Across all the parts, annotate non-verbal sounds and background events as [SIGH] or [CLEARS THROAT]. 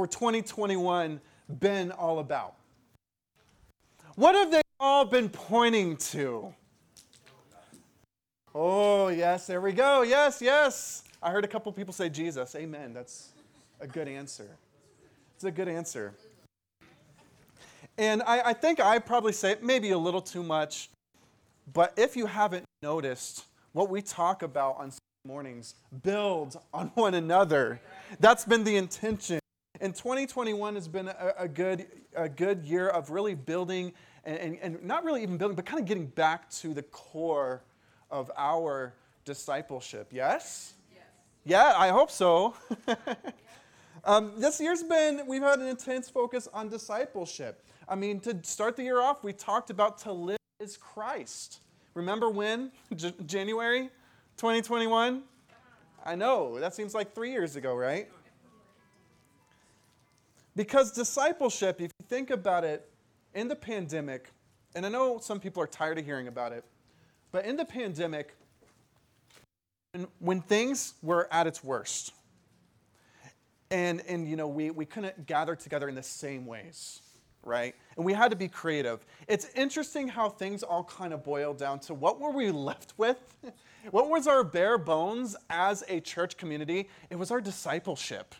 for 2021 been all about? What have they all been pointing to? Oh, yes, there we go. Yes, yes. I heard a couple people say Jesus. Amen. That's a good answer. It's a good answer. And I, I think I probably say it maybe a little too much, but if you haven't noticed, what we talk about on mornings build on one another. That's been the intention. And 2021 has been a, a good, a good year of really building and, and, and not really even building, but kind of getting back to the core of our discipleship. Yes? yes. Yeah, I hope so. [LAUGHS] um, this year's been, we've had an intense focus on discipleship. I mean, to start the year off, we talked about to live as Christ. Remember when? J- January 2021? I know, that seems like three years ago, right? Because discipleship, if you think about it, in the pandemic, and I know some people are tired of hearing about it, but in the pandemic, when, things were at its worst, and, and you know, we, we couldn't gather together in the same ways, right? And we had to be creative. It's interesting how things all kind of boil down to what were we left with? [LAUGHS] what was our bare bones as a church community? It was our discipleship.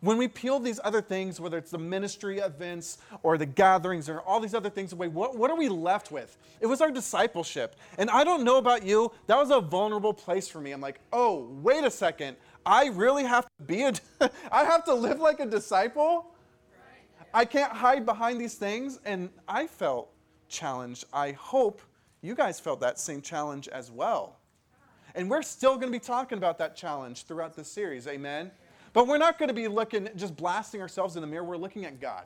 When we peel these other things, whether it's the ministry events or the gatherings or all these other things away, what, what are we left with? It was our discipleship. And I don't know about you, that was a vulnerable place for me. I'm like, oh, wait a second. I really have to be a, [LAUGHS] I have to live like a disciple? I can't hide behind these things. And I felt challenged. I hope you guys felt that same challenge as well. And we're still going to be talking about that challenge throughout this series. Amen. But we're not going to be looking, just blasting ourselves in the mirror. We're looking at God.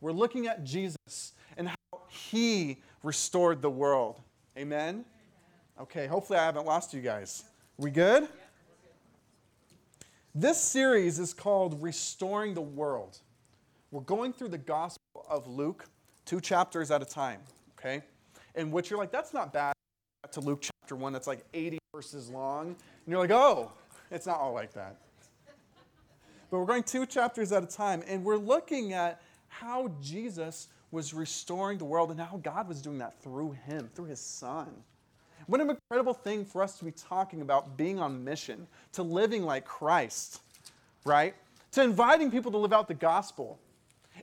We're looking at Jesus and how He restored the world. Amen? Okay, hopefully I haven't lost you guys. We good? This series is called Restoring the World. We're going through the Gospel of Luke, two chapters at a time, okay? In which you're like, that's not bad. To Luke chapter 1, that's like 80 verses long. And you're like, oh, it's not all like that. But we're going two chapters at a time, and we're looking at how Jesus was restoring the world and how God was doing that through him, through his son. What an incredible thing for us to be talking about being on mission, to living like Christ, right? To inviting people to live out the gospel.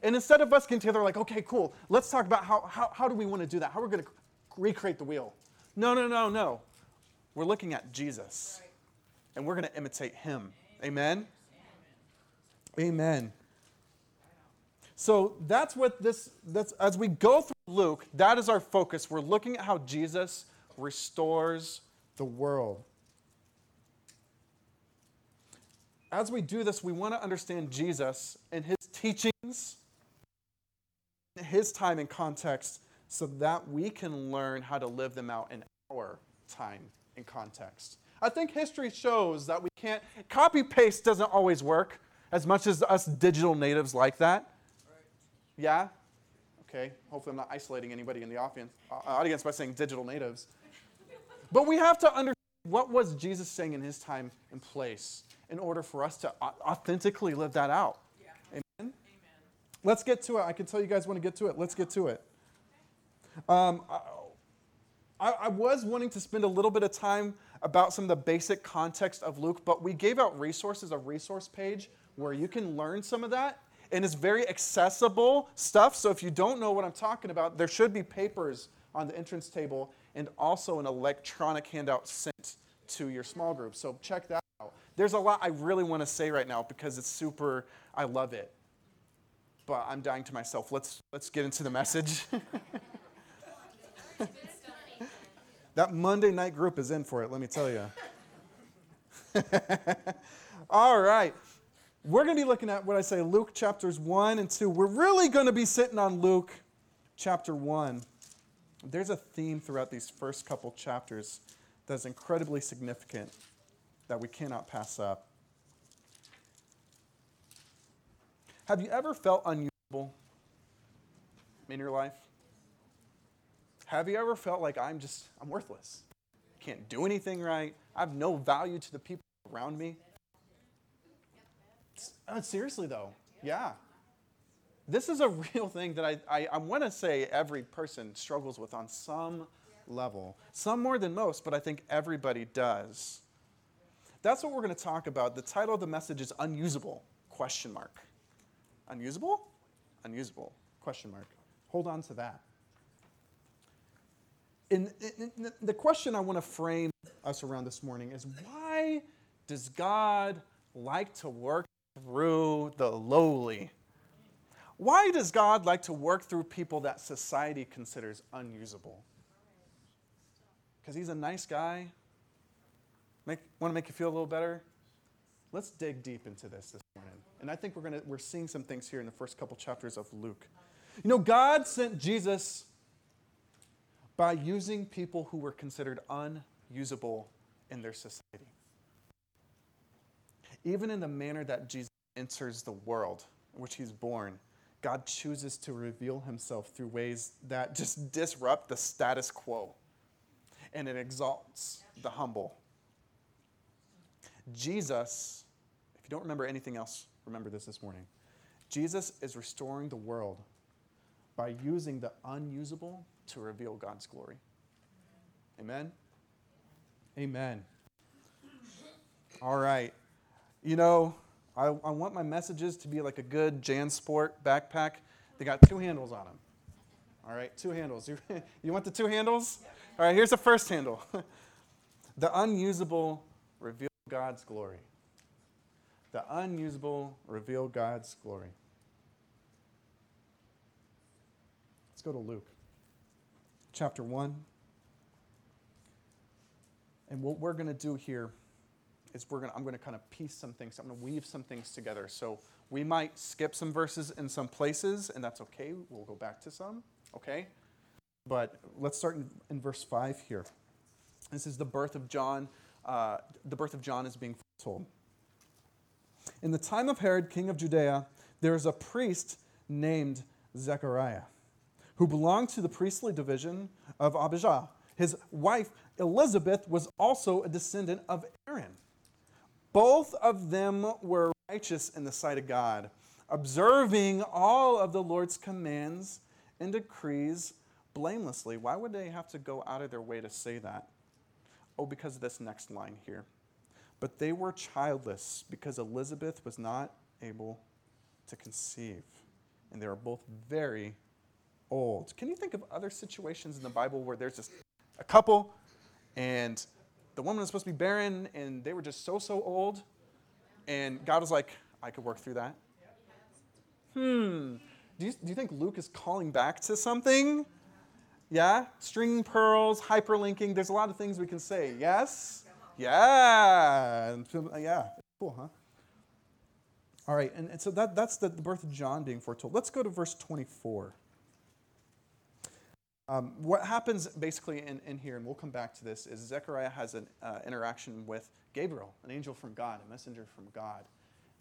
And instead of us getting together, like, okay, cool, let's talk about how, how, how do we want to do that? How we're going to recreate the wheel. No, no, no, no. We're looking at Jesus, and we're going to imitate him. Amen? Amen. So that's what this, that's, as we go through Luke, that is our focus. We're looking at how Jesus restores the world. As we do this, we want to understand Jesus and his teachings, his time and context, so that we can learn how to live them out in our time and context. I think history shows that we can't, copy paste doesn't always work as much as us digital natives like that? Yeah? Okay, hopefully I'm not isolating anybody in the audience, uh, audience by saying digital natives. But we have to understand what was Jesus saying in his time and place in order for us to authentically live that out. Yeah. Amen? Amen? Let's get to it. I can tell you guys want to get to it. Let's get to it. Um, I, I was wanting to spend a little bit of time about some of the basic context of Luke, but we gave out resources, a resource page where you can learn some of that. And it's very accessible stuff. So if you don't know what I'm talking about, there should be papers on the entrance table and also an electronic handout sent to your small group. So check that out. There's a lot I really want to say right now because it's super, I love it. But I'm dying to myself. Let's, let's get into the message. [LAUGHS] that Monday night group is in for it, let me tell you. [LAUGHS] All right. We're going to be looking at what I say Luke chapters 1 and 2. We're really going to be sitting on Luke chapter 1. There's a theme throughout these first couple chapters that's incredibly significant that we cannot pass up. Have you ever felt unusable in your life? Have you ever felt like I'm just, I'm worthless? Can't do anything right. I have no value to the people around me. Uh, seriously, though, yeah. This is a [LAUGHS] real thing that I, I, I want to say every person struggles with on some level. Some more than most, but I think everybody does. That's what we're going to talk about. The title of the message is Unusable? Question mark. Unusable? Unusable? Question mark. Hold on to that. In the question I want to frame us around this morning is why does God like to work through the lowly? Why does God like to work through people that society considers unusable? Because he's a nice guy. Make, want to make you feel a little better? Let's dig deep into this this morning. And I think we're, gonna, we're seeing some things here in the first couple chapters of Luke. You know, God sent Jesus by using people who were considered unusable in their society. Even in the manner that Jesus enters the world in which he's born, God chooses to reveal himself through ways that just disrupt the status quo and it exalts the humble. Jesus, if you don't remember anything else, remember this this morning. Jesus is restoring the world by using the unusable to reveal God's glory. Amen? Amen. All right. You know, I, I want my messages to be like a good JanSport backpack. They got two handles on them. All right, two handles. [LAUGHS] You, you want the two handles? All right, here's the first handle [LAUGHS] The unusable reveal God's glory. The unusable reveal God's glory. Let's go to Luke chapter 1. And what we're going to do here is we're to, I'm going to kind of piece some things, I'm going to weave some things together. So we might skip some verses in some places, and that's okay. We'll go back to some, okay? But let's start in, in verse 5 here. This is the birth of John. Uh, the birth of John is being foretold. In the time of Herod, king of Judea, there is a priest named Zechariah who belonged to the priestly division of Abijah. His wife, Elizabeth, was also a descendant of Aaron. Both of them were righteous in the sight of God, observing all of the Lord's commands and decrees blamelessly. Why would they have to go out of their way to say that? Oh, because of this next line here. But they were childless because Elizabeth was not able to conceive. And they were both very old. Can you think of other situations in the Bible where there's just a couple and the woman was supposed to be barren and they were just so, so old. And God was like, I could work through that. Hmm. Do you, do you think Luke is calling back to something? Yeah? String pearls, hyperlinking. There's a lot of things we can say. Yes? Yeah. Yeah. Cool, huh? All right. And, and so that, that's the, the birth of John being foretold. Let's go to verse 24. Um, what happens basically in, in, here, and we'll come back to this, is Zechariah has an uh, interaction with Gabriel, an angel from God, a messenger from God.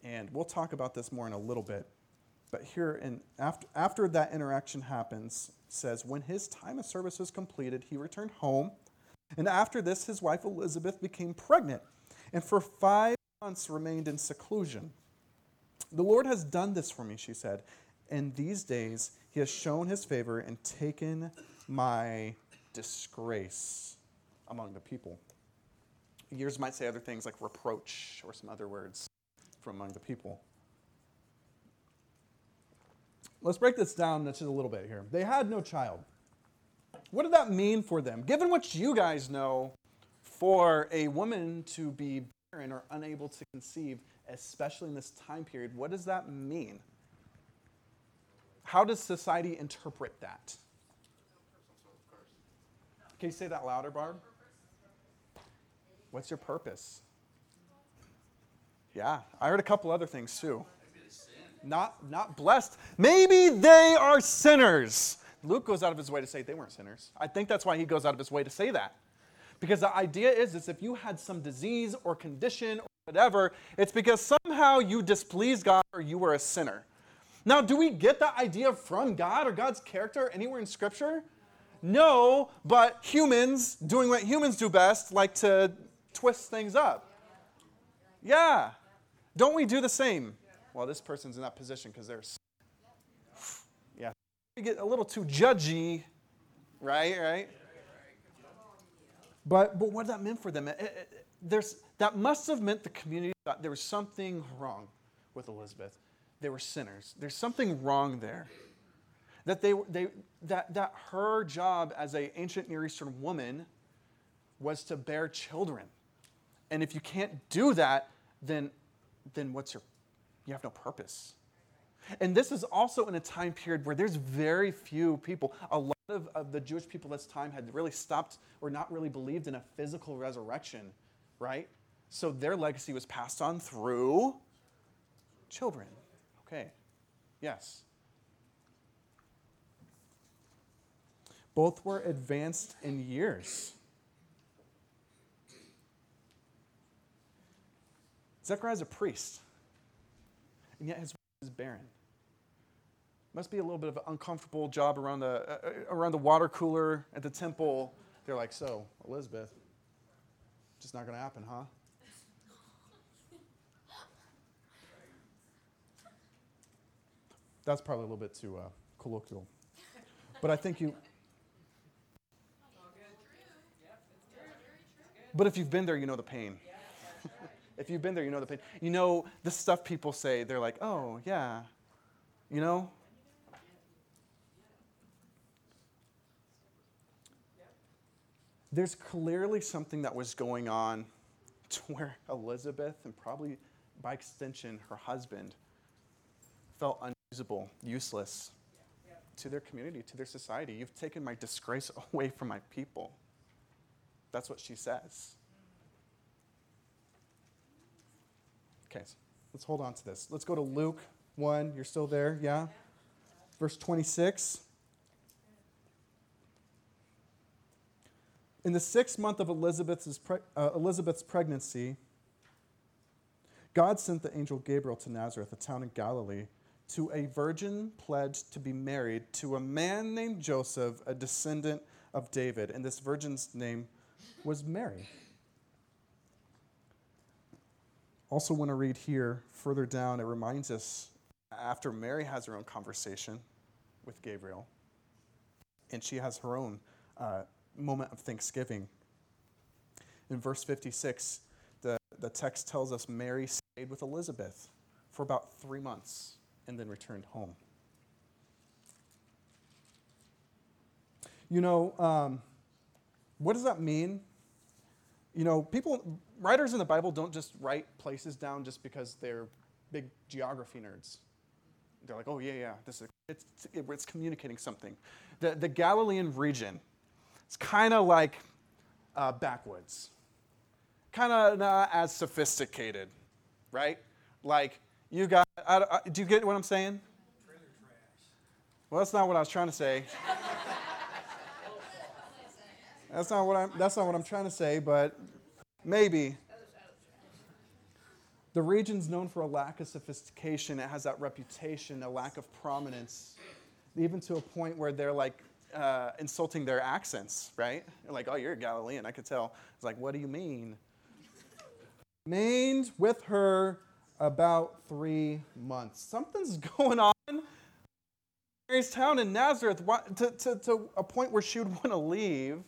And we'll talk about this more in a little bit. But here, in, after, after that interaction happens, says, When his time of service was completed, he returned home. And after this, his wife Elizabeth became pregnant, and for five months remained in seclusion. The Lord has done this for me, she said. In these days, he has shown his favor and taken my disgrace among the people. Yours might say other things like reproach or some other words from among the people. Let's break this down just a little bit here. They had no child. What did that mean for them? Given what you guys know, for a woman to be barren or unable to conceive, especially in this time period, what does that mean? How does society interpret that? Can you say that louder, Barb? What's your purpose? Yeah, I heard a couple other things too. Not, not blessed. Maybe they are sinners. Luke goes out of his way to say they weren't sinners. I think that's why he goes out of his way to say that. Because the idea is, is if you had some disease or condition or whatever, it's because somehow you displeased God or you were a sinner. Now, do we get that idea from God or God's character anywhere in Scripture? No, but humans, doing what humans do best, like to twist things up. Yeah. Don't we do the same? well, this person's in that position because they're. Yeah. You get a little too judgy, right? Right? But, but what that meant for them, it, it, there's, that must have meant the community thought there was something wrong with Elizabeth. They were sinners. There's something wrong there. That, they, they, that, that her job as an ancient Near Eastern woman was to bear children. And if you can't do that, then, then what's your, you have no purpose. And this is also in a time period where there's very few people. A lot of, of the Jewish people this time had really stopped or not really believed in a physical resurrection, right? So their legacy was passed on through children. Okay. Yes. Both were advanced in years. Zechariah is a priest, and yet his wife is barren. Must be a little bit of an uncomfortable job around the, uh, uh, around the water cooler at the temple. They're like, So, Elizabeth, just not going to happen, huh? That's probably a little bit too uh, colloquial. But I think you. But if you've been there, you know the pain. [LAUGHS] if you've been there, you know the pain. You know the stuff people say, they're like, oh, yeah. You know? There's clearly something that was going on [LAUGHS] to where Elizabeth, and probably by extension her husband, felt unusable, useless to their community, to their society. You've taken my disgrace [LAUGHS] away from my people. That's what she says. Okay, so let's hold on to this. Let's go to Luke 1. You're still there? Yeah? Verse 26. In the sixth month of Elizabeth's, pre- uh, Elizabeth's pregnancy, God sent the angel Gabriel to Nazareth, a town in Galilee, to a virgin pledged to be married to a man named Joseph, a descendant of David. And this virgin's name was Mary. Also, want to read here further down, it reminds us after Mary has her own conversation with Gabriel, and she has her own uh, moment of thanksgiving. In verse 56, the, the text tells us Mary stayed with Elizabeth for about three months and then returned home. You know, um, what does that mean you know, people, writers in the Bible don't just write places down just because they're big geography nerds. They're like, oh, yeah, yeah, this is, it's, it's communicating something. The, the Galilean region, it's kind of like uh, backwoods, kind of not as sophisticated, right? Like, you got, I, I, do you get what I'm saying? Well, that's not what I was trying to say. That's not what I'm, that's not what I'm trying to say, but maybe. The region's known for a lack of sophistication. It has that reputation, a lack of prominence, even to a point where they're like uh, insulting their accents, right? They're like, oh, you're a Galilean, I could tell. It's like, what do you mean? Remained with her about three months. Something's [LAUGHS] going on. Mary's town in Nazareth to, to, to a point where she would [LAUGHS] want to leave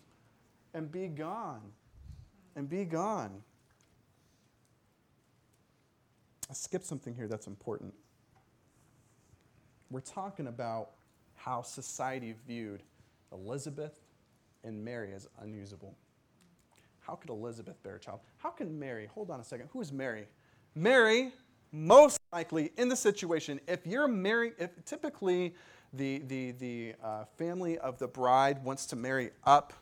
and be gone. And be gone. I skipped something here that's important. We're talking about how society viewed Elizabeth and Mary as unusable. How could Elizabeth bear a child? How can Mary, hold on a second, who is Mary? Mary, most likely in the situation, if you're married, if typically the, the, the uh, family of the bride wants to marry up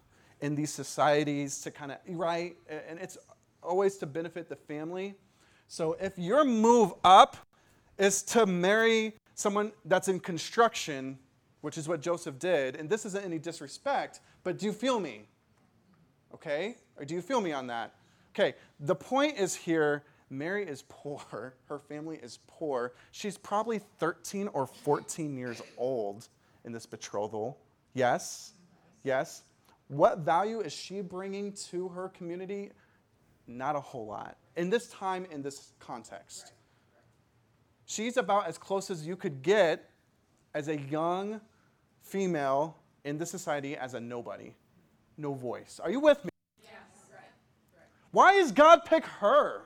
in these societies to kind of, right? And it's always to benefit the family. So if your move up is to marry someone that's in construction, which is what Joseph did, and this isn't any disrespect, but do you feel me? Okay? Or do you feel me on that? Okay, the point is here Mary is poor. [LAUGHS] Her family is poor. She's probably 13 or 14 years old in this betrothal. Yes? Yes? What value is she bringing to her community? Not a whole lot. In this time, in this context. She's about as close as you could get as a young female in this society as a nobody, no voice. Are you with me? Yes. Why does God pick her?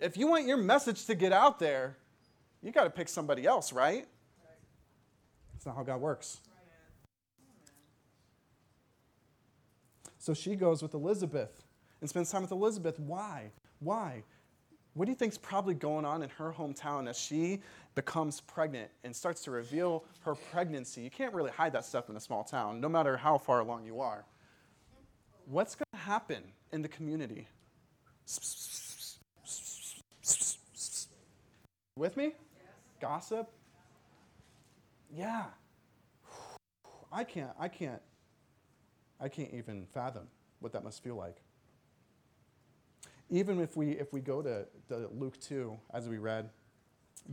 If you want your message to get out there, you got to pick somebody else, right? That's not how God works. So she goes with Elizabeth and spends time with Elizabeth. Why? Why? What do you think's probably going on in her hometown as she becomes pregnant and starts to reveal her pregnancy? You can't really hide that stuff in a small town, no matter how far along you are. What's going to happen in the community? With me? Gossip? Yeah. [SIGHS] I can't, I can't, I can't even fathom what that must feel like even if we, if we go to, to Luke 2, as we read,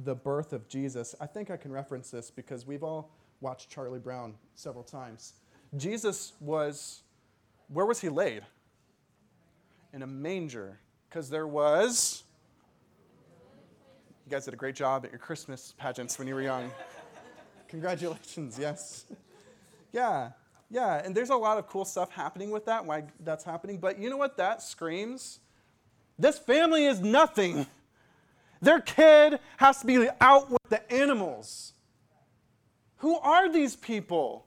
the birth of Jesus, I think I can reference this because we've all watched Charlie Brown several times. Jesus was, where was he laid? In a manger, because there was, you guys did a great job at your Christmas pageants when you were young. Congratulations, yes. Yeah, yeah, and there's a lot of cool stuff happening with that, why that's happening, but you know what that screams? This family is nothing. Their kid has to be out with the animals. Who are these people?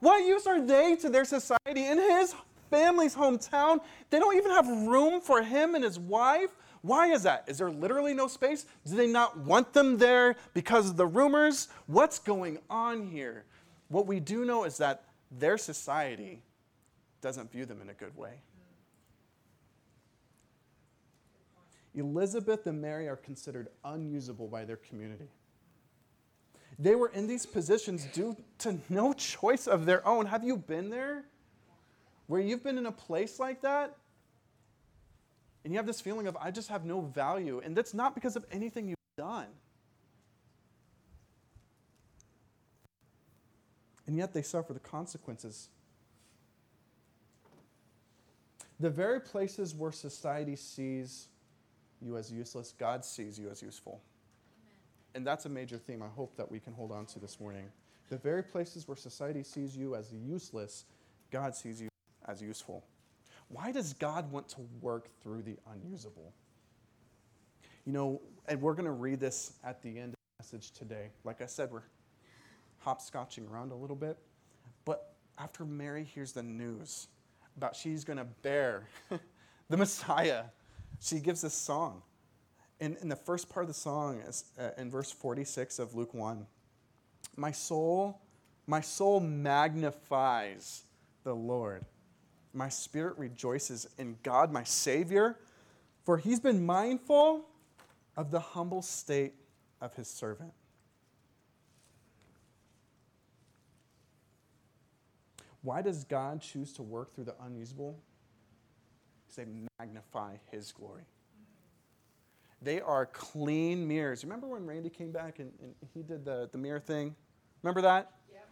What use are they to their society? In his family's hometown, they don't even have room for him and his wife. Why is that? Is there literally no space? Do they not want them there because of the rumors? What's going on here? What we do know is that their society doesn't view them in a good way. Elizabeth and Mary are considered unusable by their community. They were in these positions due to no [LAUGHS] choice of their own. Have you been there? Where you've been in a place like that? And you have this feeling of, I just have no value. And that's not because of anything you've done. And yet they suffer the consequences. The very places where society sees you as useless, God sees you as useful. And that's a major theme I hope that we can hold on to this morning. The very places where society sees you as useless, God sees you as useful. Why does God want to work through the unusable? You know, and we're going to read this at the end of the message today. Like I said, we're hopscotching around a little bit. But after Mary hears the news about she's going to bear [LAUGHS] the Messiah, she gives this song. And in the first part of the song is uh, in verse 46 of Luke 1. My soul, my soul magnifies the Lord. My spirit rejoices in God, my Savior, for he's been mindful of the humble state of his servant. Why does God choose to work through the unusable? They magnify his glory. They are clean mirrors. Remember when Randy came back and, and he did the, the mirror thing? Remember that? Yep.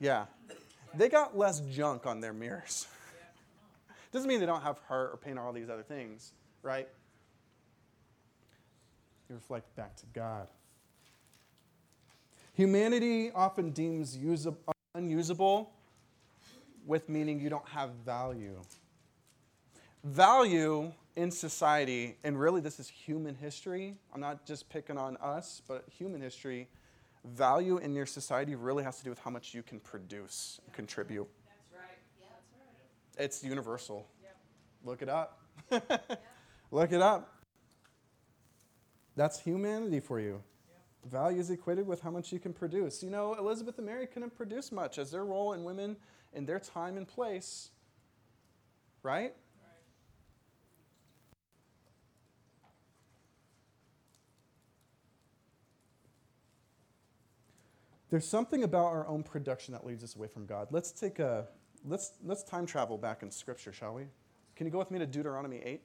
Yeah. They got less junk on their mirrors. [LAUGHS] Doesn't mean they don't have hurt or pain or all these other things, right? You reflect back to God. Humanity often deems usable, unusable with meaning you don't have value value in society, and really this is human history. I'm not just picking on us, but human history. Value in your society really has to do with how much you can produce and contribute. That's right. Yeah, that's right. It's universal. Yep. Look it up. [LAUGHS] Look it up. That's humanity for you. Yep. Value is equated with how much you can produce. You know, Elizabeth and Mary couldn't produce much as their role in women in their time and place, right? There's something about our own production that leads us away from God. Let's take a let's let's time travel back in scripture, shall we? Can you go with me to Deuteronomy 8?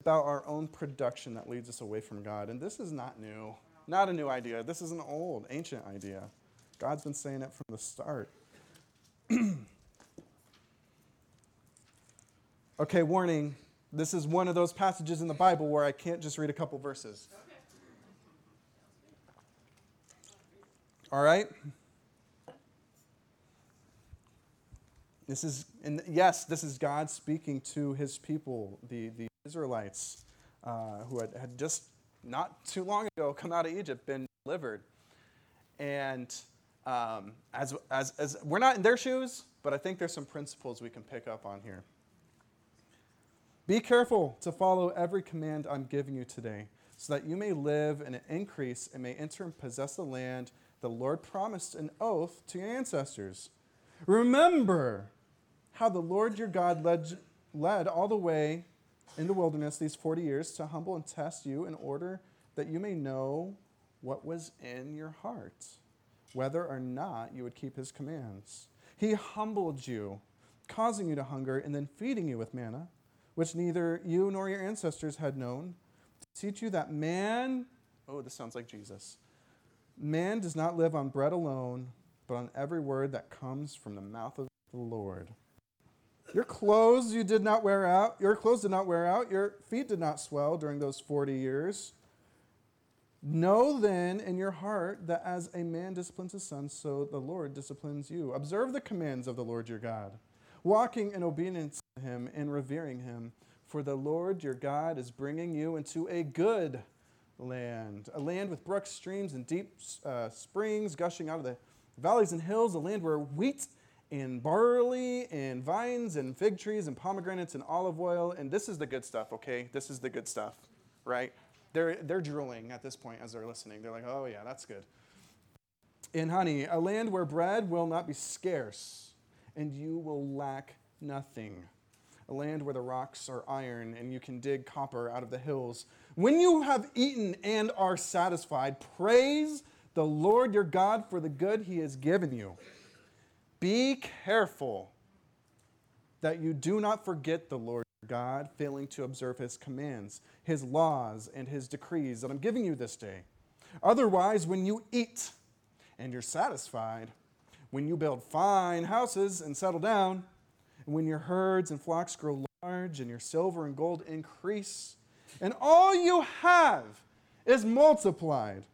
About our own production that leads us away from God. And this is not new. Not a new idea. This is an old, ancient idea. God's been saying it from the start. [CLEARS THROAT] Okay, warning. This is one of those passages in the Bible where I can't just read a couple verses. All right? This is, and yes, this is God speaking to his people, the, the Israelites, uh, who had, had just not too long ago come out of Egypt, been delivered. And um, as, as, as we're not in their shoes, but I think there's some principles we can pick up on here. Be careful to follow every command I'm giving you today, so that you may live and increase and may enter and possess the land the Lord promised an oath to your ancestors. Remember how the Lord your God led, led all the way in the wilderness these 40 years to humble and test you in order that you may know what was in your heart, whether or not you would keep his commands. He humbled you, causing you to hunger, and then feeding you with manna, which neither you nor your ancestors had known, to teach you that man, oh, this sounds like Jesus, man does not live on bread alone, but on every word that comes from the mouth of the Lord. Your clothes you did not wear out, your clothes did not wear out, your feet did not swell during those 40 years. Know then in your heart that as a man disciplines his son, so the Lord disciplines you. Observe the commands of the Lord your God, walking in obedience to him and revering him. For the Lord your God is bringing you into a good land, a land with brooks, streams, and deep uh, springs gushing out of the valleys and hills, a land where wheat and barley and vines and fig trees and pomegranates and olive oil. And this is the good stuff, okay? This is the good stuff, right? They're, they're drooling at this point as they're listening. They're like, oh, yeah, that's good. And honey, a land where bread will not be scarce, and you will lack nothing. A land where the rocks are iron, and you can dig copper out of the hills. When you have eaten and are satisfied, praise the Lord your God for the good he has given you. Be careful that you do not forget the Lord your God, failing to observe his commands, his laws, and his decrees that I'm giving you this day. Otherwise, when you eat and you're satisfied, when you build fine houses and settle down, and when your herds and flocks grow large and your silver and gold increase, and all you have is multiplied,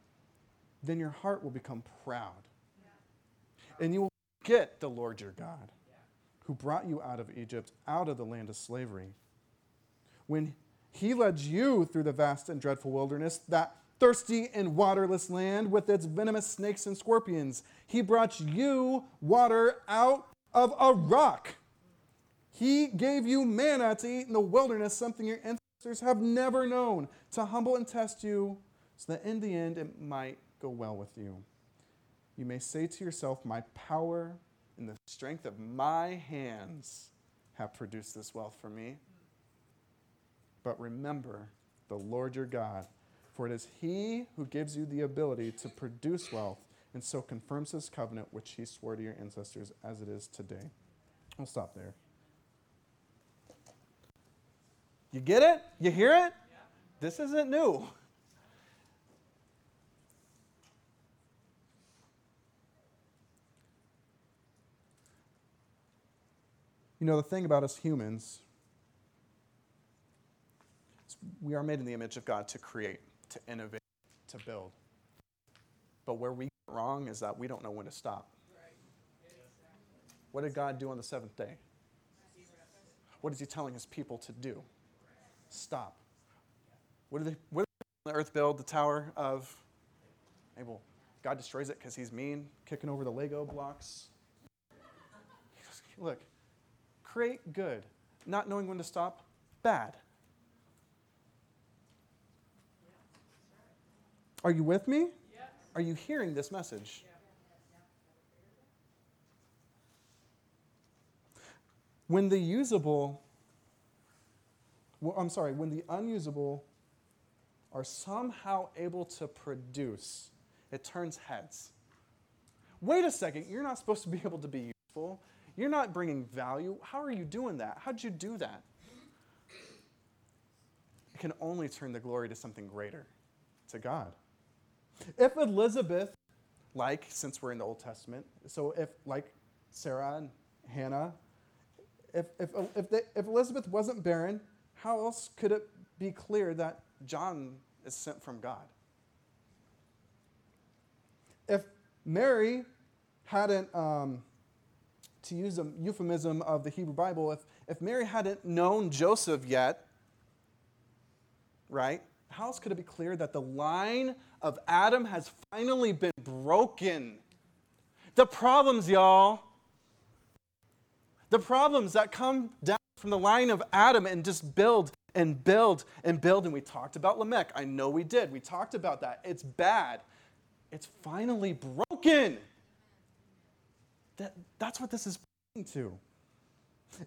then your heart will become proud. And you will forget the Lord your God who brought you out of Egypt, out of the land of slavery. When he led you through the vast and dreadful wilderness, that thirsty and waterless land with its venomous snakes and scorpions, he brought you water out of a rock. He gave you manna to eat in the wilderness, something your ancestors have never known, to humble and test you, so that in the end it might go well with you. You may say to yourself, My power and the strength of my hands have produced this wealth for me. But remember the Lord your God, for it is He who gives you the ability to produce wealth and so confirms His covenant, which He swore to your ancestors as it is today. I'll stop there. You get it? You hear it? Yeah. This isn't new. You know, the thing about us humans, we are made in the image of God to create, to innovate, to build. But where we get wrong is that we don't know when to stop. What did God do on the seventh day? What is He telling His people to do? Stop. What did, they, what did the earth build? The Tower of Abel. God destroys it because He's mean, kicking over the Lego blocks. Look, create good. Not knowing when to stop, bad. Are you with me? Are you hearing this message? When the usable, well, I'm sorry, when the unusable are somehow able to produce, it turns heads. Wait a second, you're not supposed to be able to be useful. You're not bringing value. How are you doing that? How'd you do that? It can only turn the glory to something greater, to God. If Elizabeth, like, since we're in the Old Testament, so if, like Sarah and Hannah, if, if, if, they, if Elizabeth wasn't barren, how else could it be clear that John is sent from God? If Mary hadn't, um, to use a euphemism of the Hebrew Bible, if, if Mary hadn't known Joseph yet, right, how else could it be clear that the line of Adam has finally been broken? The problems, y'all, the problems that come down from the line of Adam and just build and build and build. And we talked about Lamech. I know we did. We talked about that. It's bad. It's finally broken. That, that's what this is pointing to.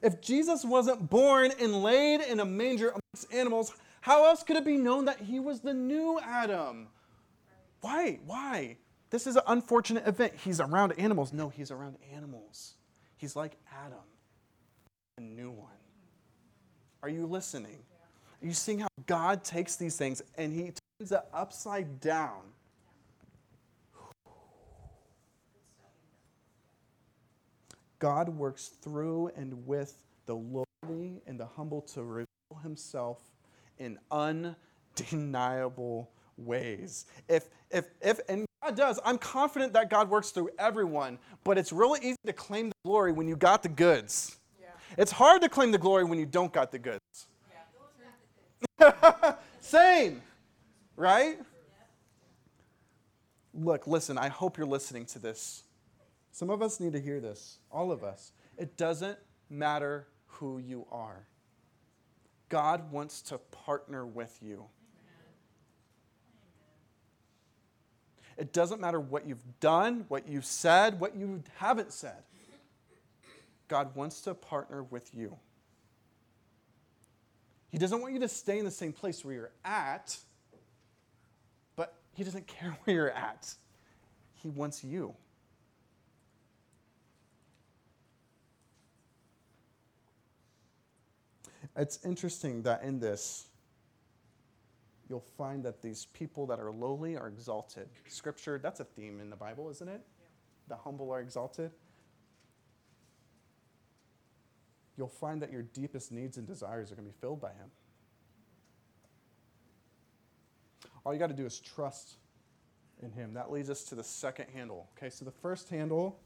If Jesus wasn't born and laid in a manger amongst animals, how else could it be known that he was the new Adam? Why? Why? This is an unfortunate event. He's around animals. No, he's around animals. He's like Adam, a new one. Are you listening? Are you seeing how God takes these things and he turns it upside down? God works through and with the lowly and the humble to reveal himself in undeniable ways. If, if, if, and God does, I'm confident that God works through everyone, but it's really easy to claim the glory when you got the goods. It's hard to claim the glory when you don't got the goods. [LAUGHS] Same, right? Look, listen, I hope you're listening to this. Some of us need to hear this, all of us. It doesn't matter who you are. God wants to partner with you. It doesn't matter what you've done, what you've said, what you haven't said. God wants to partner with you. He doesn't want you to stay in the same place where you're at, but He doesn't [LAUGHS] care where you're at. He wants you. It's interesting that in this, you'll find that these people that are lowly are exalted. Scripture, that's a theme in the Bible, isn't it? Yeah. The humble are exalted. You'll find that your deepest needs and desires are going to be filled by Him. All you got to do is trust in Him. That leads us to the second handle. Okay, so the first handle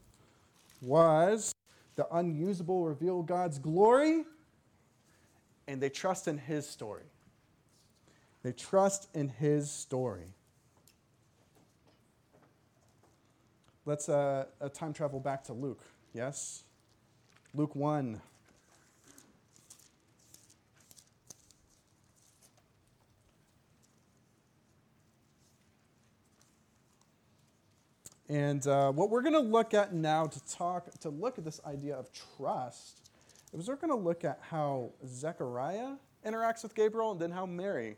was the unusable reveal God's glory and they trust in his story. They trust in his story. Let's uh, time travel back to Luke, yes? Luke 1. And uh, what we're going to look at now to talk, to look at this idea of trust is we're going to look at how Zechariah interacts with Gabriel and then how Mary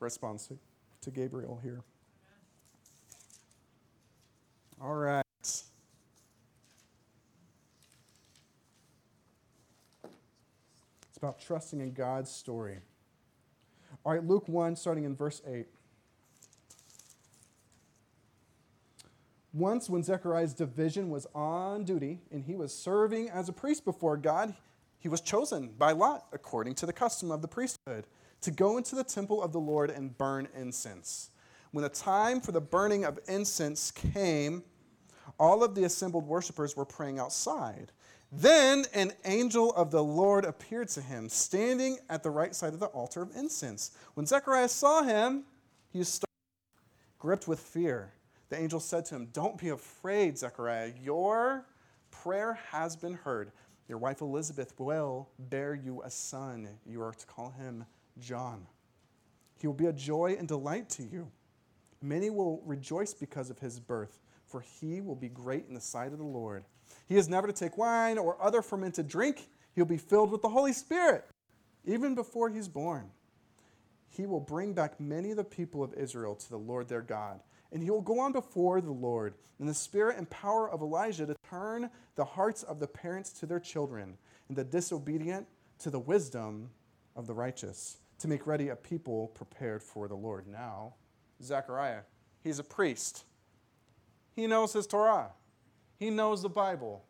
responds to, to Gabriel here. All right. It's about trusting in God's story. All right, Luke 1, starting in verse 8. Once, when Zechariah's division was on duty and he was serving as a priest before God, he was chosen by Lot, according to the custom of the priesthood, to go into the temple of the Lord and burn incense. When the time for the burning of incense came, all of the assembled worshippers were praying outside. Then an angel of the Lord appeared to him, standing at the right side of the altar of incense. When Zechariah saw him, he was gripped with fear. The angel said to him, Don't be afraid, Zechariah. Your prayer has been heard. Your wife Elizabeth will bear you a son. You are to call him John. He will be a joy and delight to you. Many will rejoice because of his birth, for he will be great in the sight of the Lord. He is never to take wine or other fermented drink. He'll be filled with the Holy Spirit, even before he's born. He will bring back many of the people of Israel to the Lord their God and he will go on before the Lord in the spirit and power of Elijah to turn the hearts of the parents to their children and the disobedient to the wisdom of the righteous, to make ready a people prepared for the Lord. Now, Zechariah, he's a priest. He knows his Torah, he knows the Bible.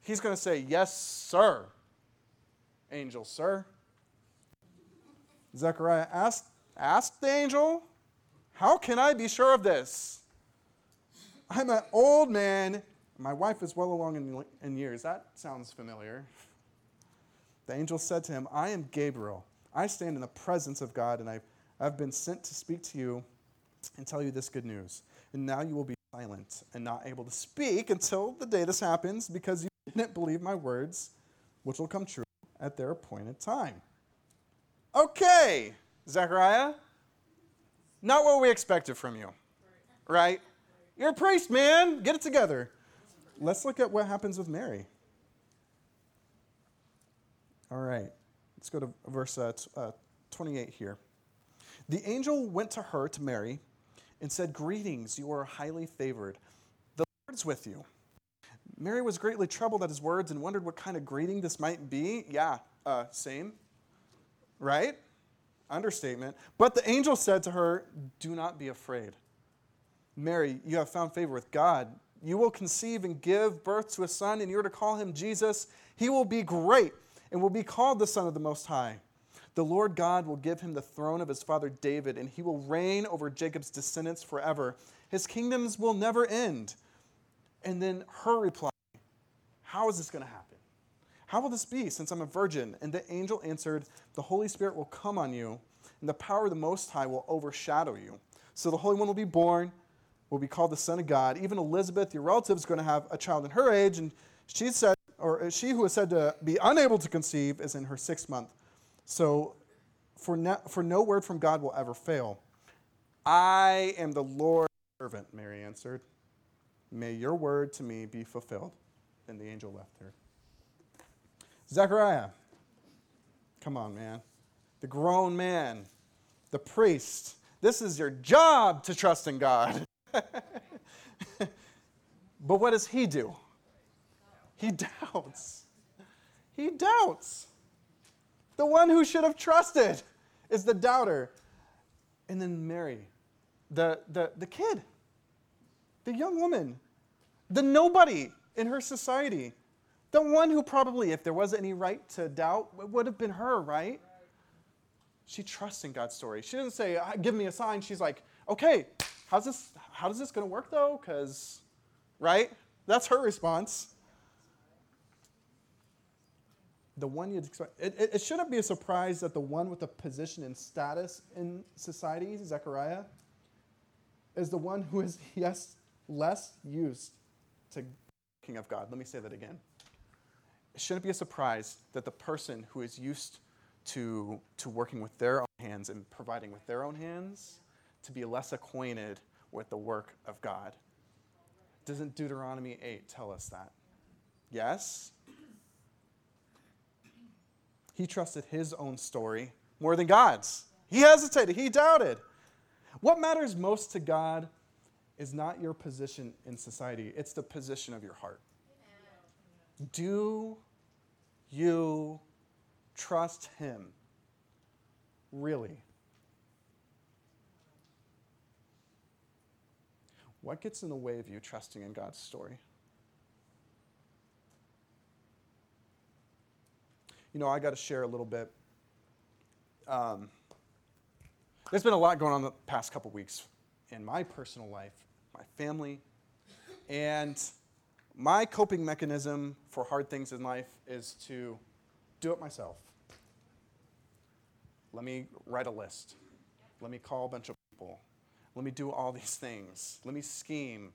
He's going to say, Yes, sir. angel, sir. Zechariah asked, asked the angel, How can I be sure of this? I'm an old man. My wife is well along in, in years. That sounds familiar. The angel said to him, I am Gabriel. I stand in the presence of God, and I've, I've been sent to speak to you and tell you this good news. And now you will be silent and not able to speak until the day this happens because you didn't believe my words, which will come true at their appointed time. Okay, Zechariah, not what we expected from you, right? You're a priest, man. Get it together. Let's look at what happens with Mary. All right, let's go to verse uh, t- uh, 28 here. The angel went to her, to Mary, and said, Greetings, you are highly favored. The Lord is with you. Mary was greatly troubled at his words and wondered what kind of greeting this might be. Yeah, uh, same. Right? Understatement. But the angel said to her, Do not be afraid. Mary, you have found favor with God. You will conceive and give birth to a son, and you're to call him Jesus. He will be great and will be called the Son of the Most High. The Lord God will give him the throne of his father David, and he will reign over Jacob's descendants forever. His kingdoms will never end. And then her reply, How is this going to happen? How will this be since I'm a virgin? And the angel answered, The Holy Spirit will come on you, and the power of the Most High will overshadow you. So the Holy One will be born, will be called the Son of God. Even Elizabeth, your relative, is going to have a child in her age, and she said, or she who is said to be unable to conceive is in her sixth month. So, for for no word from God will ever fail. I am the Lord's servant, Mary answered. May your word to me be fulfilled. And the angel left her. Zechariah, come on, man. The grown man, the priest. This is your job to trust in God. [LAUGHS] but what does he do? He doubts. He doubts. The one who should have trusted is the doubter. And then Mary, the, the, the kid, the young woman, the nobody in her society, the one who probably, if there was any right to doubt, would have been her, right? She trusts in God's story. She doesn't say, "Give me a sign." She's like, "Okay, how's this? How is this going to work, though?" Because, right? That's her response the one you'd expect. It, it, it, shouldn't be a surprise that the one with the position and status in society, Zechariah, is the one who is [LAUGHS] yes, less used to King of God. Let me say that again. It shouldn't be a surprise that the person who is used to, to working with their own hands and providing with their own hands to be less acquainted with the work of God. Doesn't Deuteronomy 8 tell us that? Yes? He trusted his own story more than God's. He hesitated, he doubted. What matters most to God is not your position in society, it's the position of your heart. Do you trust him? Really? What gets in the way of you trusting in God's story? you know, I got to share a little bit. Um, there's been a lot going on the past couple weeks in my personal life, my family, and my coping mechanism for hard things in life is to do it myself. Let me write a list. Let me call a bunch of people. Let me do all these things. Let me scheme.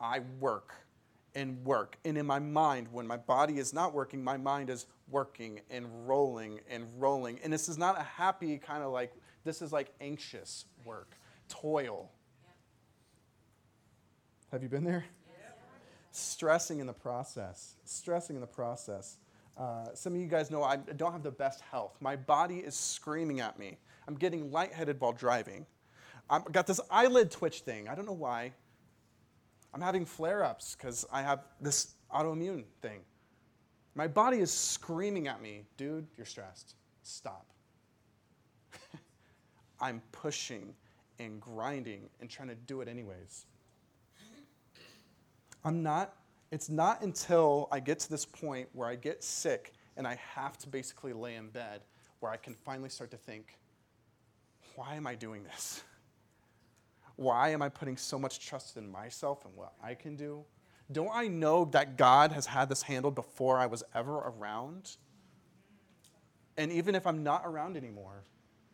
I work and work. And in my mind, when my body is not working, my mind is working and rolling and rolling. And this is not a happy kind of like, this is like anxious work, toil. Have you been there? Stressing in the process. Stressing in the process. Uh, some of you guys know I don't have the best health. My body is screaming at me. I'm getting lightheaded while driving. I've got this eyelid twitch thing. I don't know why. I'm having flare ups because I have this autoimmune thing. My body is screaming at me, dude, you're stressed. Stop. [LAUGHS] I'm pushing and grinding and trying to do it anyways. I'm not, it's not until I get to this point where I get sick and I have to basically lay in bed where I can finally start to think, why am I doing this? Why am I putting so much trust in myself and what I can do? Don't I know that God has had this handled before I was ever around? And even if I'm not around anymore,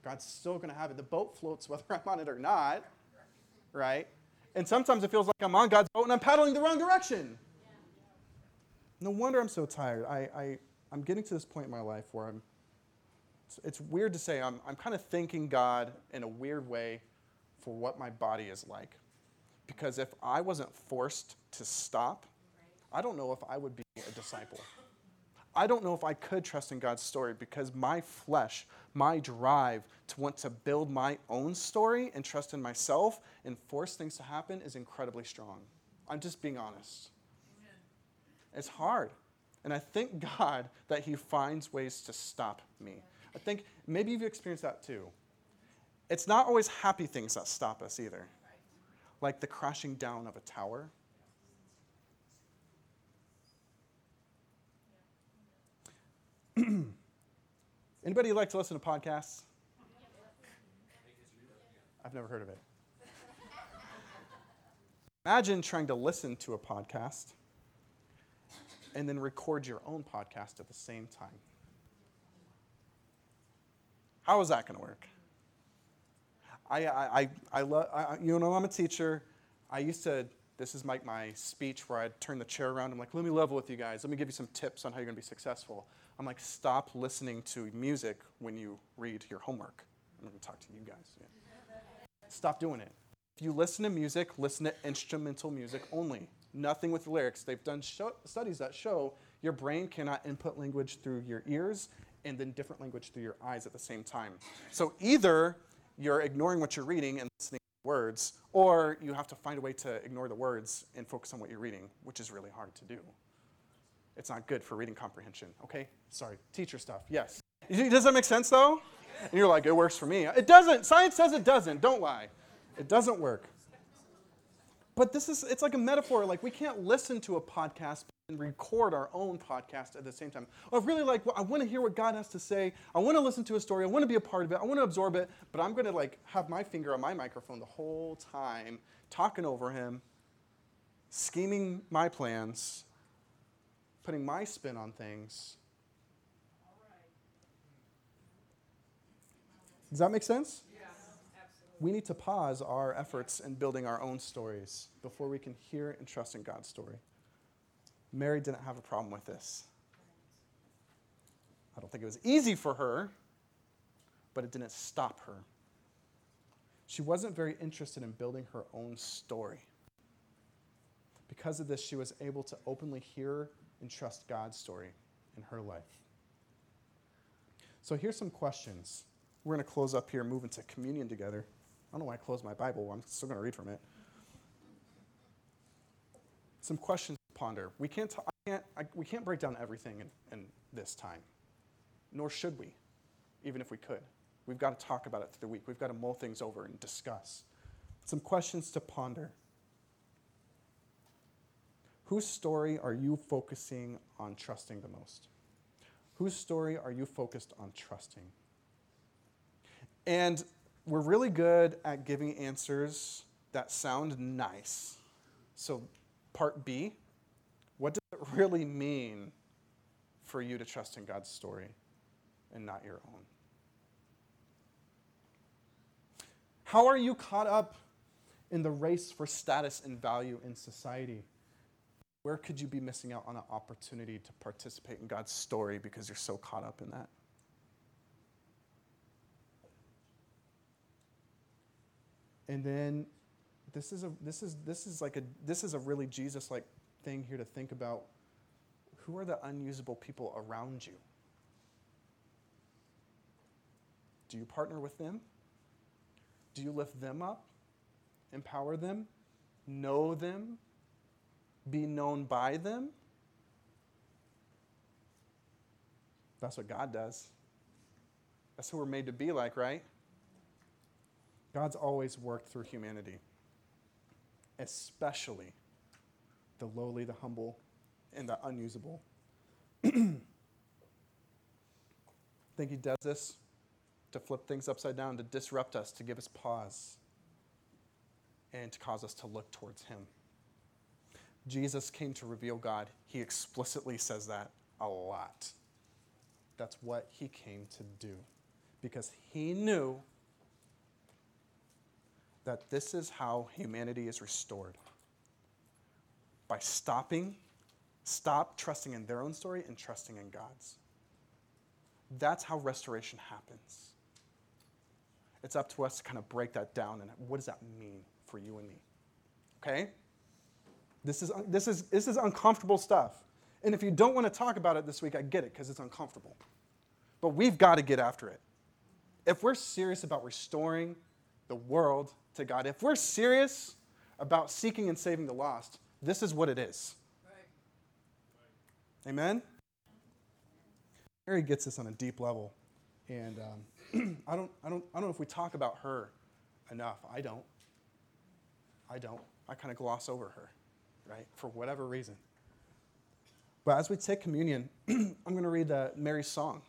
God's still going to have it. The boat floats whether [LAUGHS] I'm on it or not, right? And sometimes it feels like I'm on God's boat and I'm paddling the wrong direction. No wonder I'm so tired. I, I, I'm getting to this point in my life where I'm, it's, it's weird to say, I'm, I'm kind of thanking God in a weird way for what my body is like. Because if I wasn't forced to stop, I don't know if I would be a disciple. I don't know if I could trust in God's story because my flesh, my drive to want to build my own story and trust in myself and force things to happen is incredibly strong. I'm just being honest. It's hard. And I thank [LAUGHS] God that He finds ways to stop me. I think maybe you've experienced that too. It's not always happy things that stop us either, like the crashing down of a tower [CLEARS THROAT] Anybody like to listen to podcasts? I've never heard of it. Imagine trying to listen to a podcast and then record your own podcast at the same time. How is that going to work? I, I, I, I love, you know, I'm a teacher. I used to, this is like my speech where I'd turn the chair around. I'm like, let me level with you guys. Let me give you some tips on how you're going to be successful. I'm like, stop listening to music when you read your homework. I'm going to talk to you guys. Yeah. Stop doing it. If you listen to music, listen to instrumental music only. Nothing with lyrics. They've done show, studies that show your brain cannot input language through your ears and then different language through your eyes at the same time. So either you're ignoring what you're reading and listening to words, or you have to find a way to ignore the words and focus on what you're reading, which is really hard to do. It's not good for reading comprehension. Okay? Sorry. Teacher stuff. Yes. Does that make sense though? And you're like, it works for me. It doesn't. Science says it doesn't. Don't lie. It doesn't work. But this is, it's like a metaphor. Like, we can't listen to a podcast and record our own podcast at the same time. I really like, well, I want to hear what God has to say. I want to listen to a story. I want to be a part of it. I want to absorb it. But I'm going to, like, have my finger on my microphone the whole time, talking over him, scheming my plans, putting my spin on things. Does that make sense? Yes, absolutely. We need to pause our efforts in building our own stories before we can hear and trust in God's story. Mary didn't have a problem with this. I don't think it was easy for her, but it didn't stop her. She wasn't very interested in building her own story. Because of this, she was able to openly hear and trust God's story in her life. So here's some questions. We're going to close up here, move into communion together. I don't know why I closed my Bible. I'm still going to read from it. Some questions to ponder. We can't, t- I can't, I, we can't break down everything in, in this time, nor should we, even if we could. We've got to talk about it through the week. We've got to mull things over and discuss. Some questions to ponder. Whose story are you focusing on trusting the most? Whose story are you focused on trusting? And we're really good at giving answers that sound nice. So, part B what does it really mean for you to trust in God's story and not your own? How are you caught up in the race for status and value in society? Where could you be missing out on an opportunity to participate in God's story because you're so caught up in that? And then this is a this is this is like a this is a really Jesus like thing here to think about who are the unusable people around you? Do you partner with them? Do you lift them up? Empower them? Know them? Be known by them. That's what God does. That's who we're made to be like, right? God's always worked through humanity, especially the lowly, the humble, and the unusable. Think He does this to flip things upside down, to disrupt us, to give us pause, and to cause us to look towards Him. Jesus came to reveal God. He explicitly says that a lot. That's what He came to do because He knew that this is how humanity is restored by stopping, stop trusting in their own story and trusting in God's. That's how restoration happens. It's up to us to kind of break that down and what does that mean for you and me? Okay? This is, this is, this is uncomfortable stuff. And if you don't want to talk about it this week, I get it because it's uncomfortable. But we've got to get after it. If we're serious about restoring the world to God, if we're serious about seeking and saving the lost, this is what it is. Right. Amen? Mary gets this on a deep level. And um, [CLEARS THROAT] I, don't, I, don't, I don't know if we talk about her enough. I don't. I don't. I kind of gloss over her, right? For whatever reason. But as we take communion, [CLEARS THROAT] I'm going to read uh, Mary's song.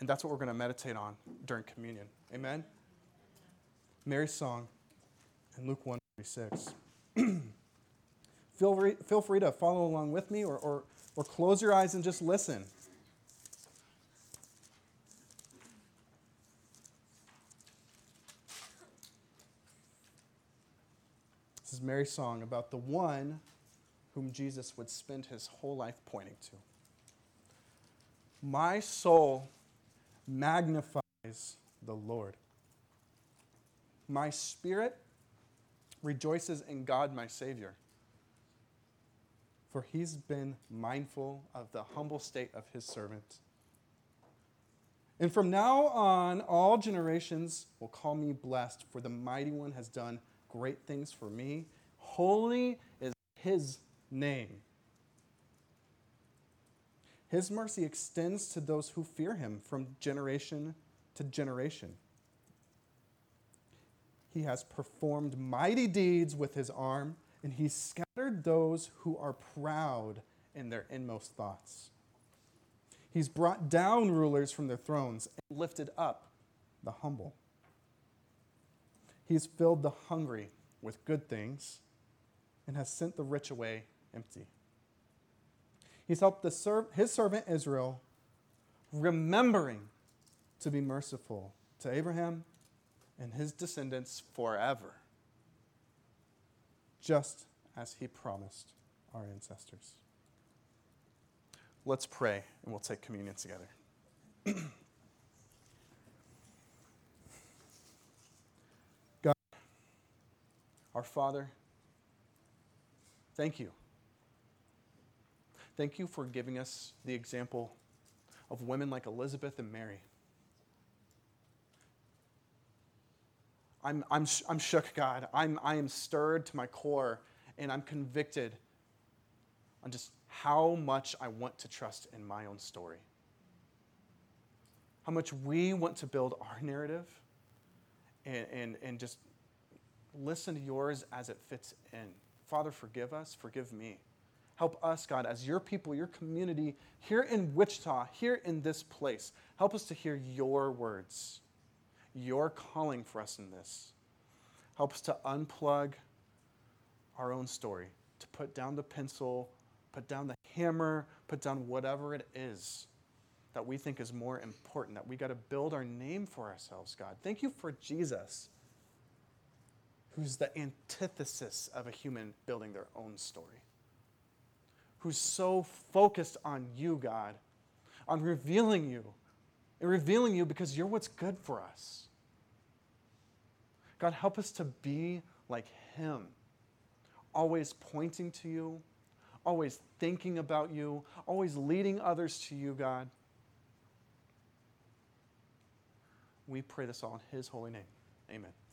And that's what we're going to meditate on during communion. Amen? Mary's song in Luke 1 36. [CLEARS THROAT] feel, free, feel free to follow along with me or, or, or close your eyes and just listen. Mary's song about the one whom Jesus would spend his whole life pointing to. My soul magnifies the Lord. My spirit rejoices in God, my Savior, for he's been mindful of the humble state of his servant. And from now on, all generations will call me blessed, for the mighty one has done great things for me. Holy is his name. His mercy extends to those who fear him from generation to generation. He has performed mighty deeds with his arm, and he scattered those who are proud in their inmost thoughts. He's brought down rulers from their thrones and lifted up the humble. He's filled the hungry with good things and has sent the rich away empty. He's helped serv- his servant Israel, remembering to be merciful to Abraham and his descendants forever, just as he promised our ancestors. Let's pray and we'll take communion together. [CLEARS THROAT] our Father, thank you Thank you for giving us the example of women like Elizabeth and Mary. I'm, I'm, I'm shook, God. I'm, I am stirred to my core, and I'm convicted on just how much I want to trust in my own story. How much we want to build our narrative and, and, and just listen to yours as it fits in. Father, forgive us, forgive me. Help us, God, as your people, your community here in Wichita, here in this place. Help us to hear your words, your calling for us in this. Help us to unplug our own story, to put down the pencil, put down the hammer, put down whatever it is that we think is more important, that we got to build our name for ourselves, God. Thank you for Jesus, who's the antithesis of a human building their own story who's so focused on you, God, on revealing you, and revealing you because you're what's good for us. God, help us to be like Him, always pointing to you, always thinking about you, always leading others to you, God. We pray this all in His holy name. Amen.